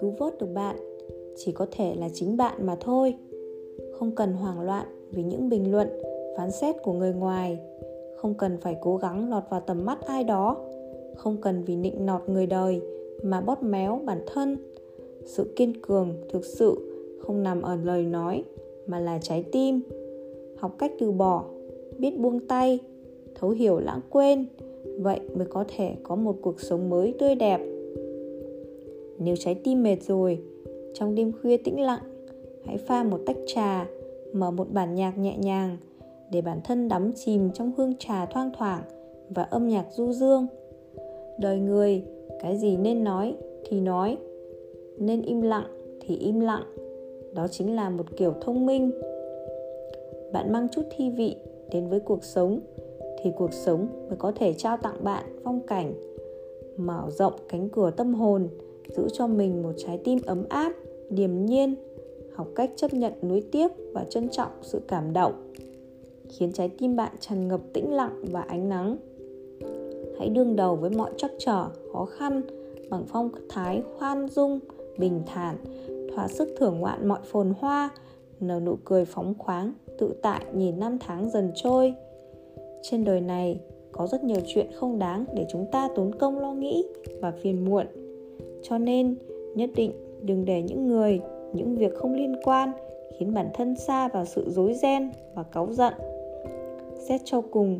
cứu vớt được bạn, chỉ có thể là chính bạn mà thôi. Không cần hoảng loạn vì những bình luận, phán xét của người ngoài. Không cần phải cố gắng lọt vào tầm mắt ai đó. Không cần vì nịnh nọt người đời mà bóp méo bản thân. Sự kiên cường thực sự không nằm ở lời nói mà là trái tim. Học cách từ bỏ, biết buông tay, thấu hiểu lãng quên, vậy mới có thể có một cuộc sống mới tươi đẹp nếu trái tim mệt rồi, trong đêm khuya tĩnh lặng, hãy pha một tách trà, mở một bản nhạc nhẹ nhàng để bản thân đắm chìm trong hương trà thoang thoảng và âm nhạc du dương. Đời người, cái gì nên nói thì nói, nên im lặng thì im lặng. Đó chính là một kiểu thông minh. Bạn mang chút thi vị đến với cuộc sống thì cuộc sống mới có thể trao tặng bạn phong cảnh, mở rộng cánh cửa tâm hồn giữ cho mình một trái tim ấm áp, điềm nhiên, học cách chấp nhận nuối tiếc và trân trọng sự cảm động, khiến trái tim bạn tràn ngập tĩnh lặng và ánh nắng. Hãy đương đầu với mọi trắc trở, khó khăn, bằng phong thái khoan dung, bình thản, thỏa sức thưởng ngoạn mọi phồn hoa, nở nụ cười phóng khoáng, tự tại nhìn năm tháng dần trôi. Trên đời này có rất nhiều chuyện không đáng để chúng ta tốn công lo nghĩ và phiền muộn cho nên, nhất định đừng để những người, những việc không liên quan khiến bản thân xa vào sự rối ren và cáu giận. Xét cho cùng,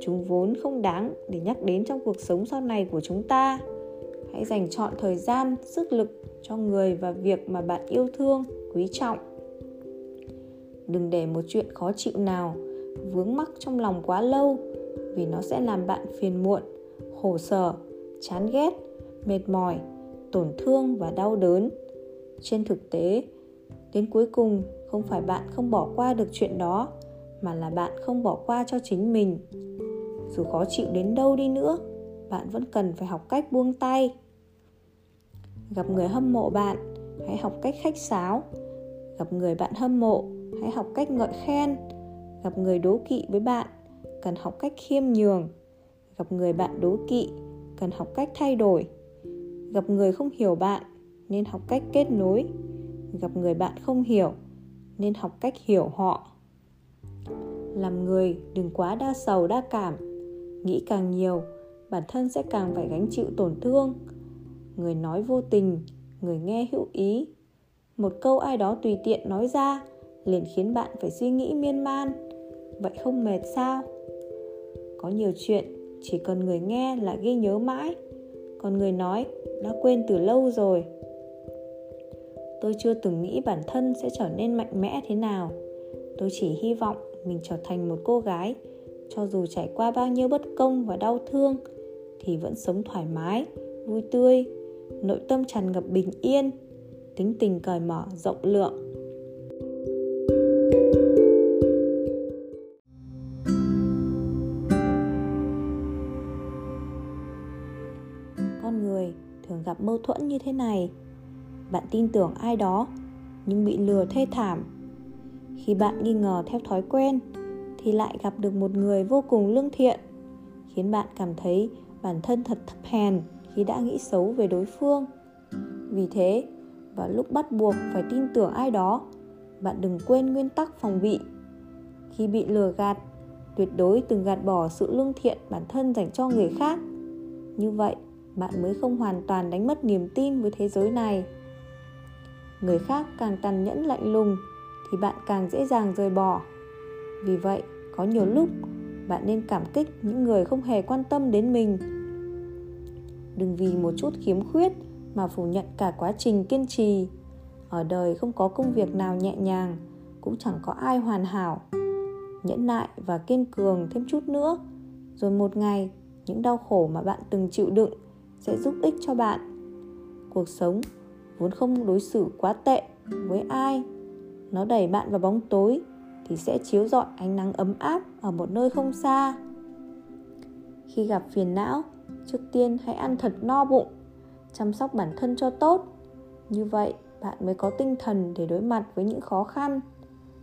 chúng vốn không đáng để nhắc đến trong cuộc sống sau này của chúng ta. Hãy dành chọn thời gian, sức lực cho người và việc mà bạn yêu thương, quý trọng. Đừng để một chuyện khó chịu nào vướng mắc trong lòng quá lâu vì nó sẽ làm bạn phiền muộn, khổ sở, chán ghét, mệt mỏi tổn thương và đau đớn. Trên thực tế, đến cuối cùng không phải bạn không bỏ qua được chuyện đó, mà là bạn không bỏ qua cho chính mình. Dù khó chịu đến đâu đi nữa, bạn vẫn cần phải học cách buông tay. Gặp người hâm mộ bạn, hãy học cách khách sáo. Gặp người bạn hâm mộ, hãy học cách ngợi khen. Gặp người đố kỵ với bạn, cần học cách khiêm nhường. Gặp người bạn đố kỵ, cần học cách thay đổi gặp người không hiểu bạn, nên học cách kết nối. Gặp người bạn không hiểu, nên học cách hiểu họ. Làm người đừng quá đa sầu đa cảm. Nghĩ càng nhiều, bản thân sẽ càng phải gánh chịu tổn thương. Người nói vô tình, người nghe hữu ý. Một câu ai đó tùy tiện nói ra, liền khiến bạn phải suy nghĩ miên man. Vậy không mệt sao? Có nhiều chuyện, chỉ cần người nghe là ghi nhớ mãi còn người nói, đã quên từ lâu rồi. Tôi chưa từng nghĩ bản thân sẽ trở nên mạnh mẽ thế nào. Tôi chỉ hy vọng mình trở thành một cô gái, cho dù trải qua bao nhiêu bất công và đau thương, thì vẫn sống thoải mái, vui tươi, nội tâm tràn ngập bình yên, tính tình cởi mở, rộng lượng. Thường gặp mâu thuẫn như thế này. Bạn tin tưởng ai đó, nhưng bị lừa thê thảm. Khi bạn nghi ngờ theo thói quen, thì lại gặp được một người vô cùng lương thiện, khiến bạn cảm thấy bản thân thật thấp hèn khi đã nghĩ xấu về đối phương. Vì thế, vào lúc bắt buộc phải tin tưởng ai đó, bạn đừng quên nguyên tắc phòng bị. Khi bị lừa gạt, tuyệt đối từng gạt bỏ sự lương thiện bản thân dành cho người khác. Như vậy bạn mới không hoàn toàn đánh mất niềm tin với thế giới này. Người khác càng tàn nhẫn lạnh lùng, thì bạn càng dễ dàng rời bỏ. Vì vậy, có nhiều lúc, bạn nên cảm kích những người không hề quan tâm đến mình. Đừng vì một chút khiếm khuyết mà phủ nhận cả quá trình kiên trì. Ở đời không có công việc nào nhẹ nhàng, cũng chẳng có ai hoàn hảo. Nhẫn nại và kiên cường thêm chút nữa, rồi một ngày, những đau khổ mà bạn từng chịu đựng sẽ giúp ích cho bạn. Cuộc sống vốn không đối xử quá tệ với ai. Nó đẩy bạn vào bóng tối thì sẽ chiếu rọi ánh nắng ấm áp ở một nơi không xa. Khi gặp phiền não, trước tiên hãy ăn thật no bụng, chăm sóc bản thân cho tốt. Như vậy, bạn mới có tinh thần để đối mặt với những khó khăn.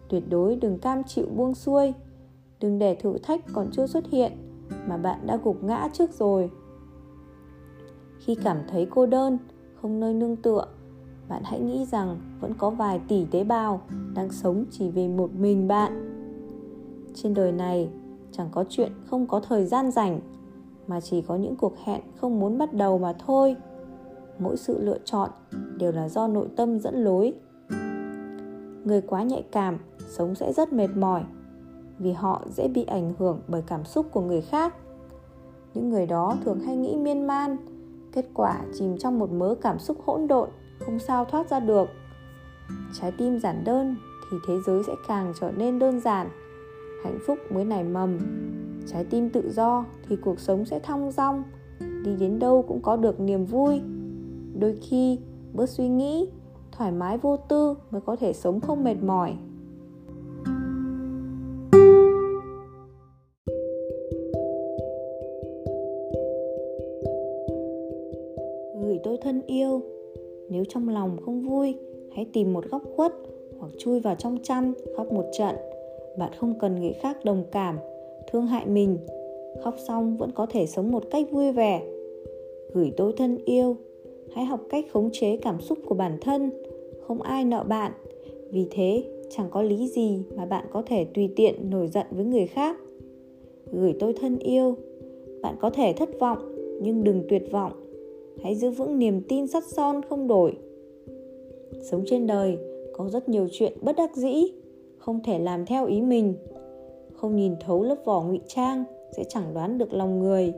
Tuyệt đối đừng cam chịu buông xuôi. Đừng để thử thách còn chưa xuất hiện mà bạn đã gục ngã trước rồi khi cảm thấy cô đơn, không nơi nương tựa, bạn hãy nghĩ rằng vẫn có vài tỷ tế bào đang sống chỉ vì một mình bạn. Trên đời này, chẳng có chuyện không có thời gian rảnh, mà chỉ có những cuộc hẹn không muốn bắt đầu mà thôi. Mỗi sự lựa chọn đều là do nội tâm dẫn lối. Người quá nhạy cảm sống sẽ rất mệt mỏi, vì họ dễ bị ảnh hưởng bởi cảm xúc của người khác. Những người đó thường hay nghĩ miên man kết quả chìm trong một mớ cảm xúc hỗn độn, không sao thoát ra được. Trái tim giản đơn thì thế giới sẽ càng trở nên đơn giản, hạnh phúc mới nảy mầm. Trái tim tự do thì cuộc sống sẽ thong dong, đi đến đâu cũng có được niềm vui. Đôi khi, bớt suy nghĩ, thoải mái vô tư mới có thể sống không mệt mỏi. Thân yêu. Nếu trong lòng không vui, hãy tìm một góc khuất hoặc chui vào trong chăn, khóc một trận. Bạn không cần người khác đồng cảm, thương hại mình. Khóc xong vẫn có thể sống một cách vui vẻ. Gửi tôi thân yêu. Hãy học cách khống chế cảm xúc của bản thân. Không ai nợ bạn. Vì thế, chẳng có lý gì mà bạn có thể tùy tiện nổi giận với người khác. Gửi tôi thân yêu. Bạn có thể thất vọng, nhưng đừng tuyệt vọng hãy giữ vững niềm tin sắt son không đổi. Sống trên đời, có rất nhiều chuyện bất đắc dĩ, không thể làm theo ý mình. Không nhìn thấu lớp vỏ ngụy trang sẽ chẳng đoán được lòng người.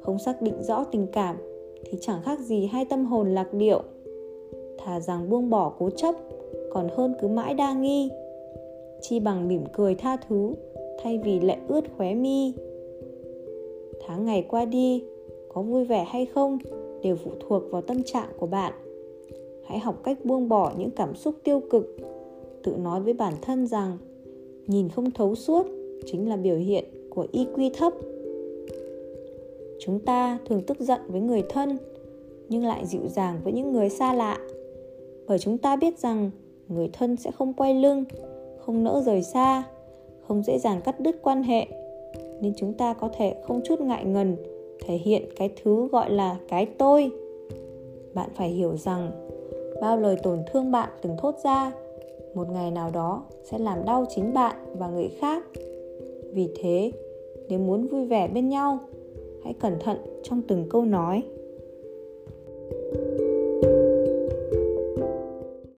Không xác định rõ tình cảm thì chẳng khác gì hai tâm hồn lạc điệu. Thà rằng buông bỏ cố chấp, còn hơn cứ mãi đa nghi. Chi bằng mỉm cười tha thứ, thay vì lệ ướt khóe mi. Tháng ngày qua đi, có vui vẻ hay không? Đều phụ thuộc vào tâm trạng của bạn hãy học cách buông bỏ những cảm xúc tiêu cực tự nói với bản thân rằng nhìn không thấu suốt chính là biểu hiện của EQ thấp. Chúng ta thường tức giận với người thân nhưng lại dịu dàng với những người xa lạ. Bởi chúng ta biết rằng người thân sẽ không quay lưng, không nỡ rời xa, không dễ dàng cắt đứt quan hệ nên chúng ta có thể không chút ngại ngần thể hiện cái thứ gọi là cái tôi. Bạn phải hiểu rằng bao lời tổn thương bạn từng thốt ra, một ngày nào đó sẽ làm đau chính bạn và người khác vì thế, nếu muốn vui vẻ bên nhau, hãy cẩn thận trong từng câu nói thank you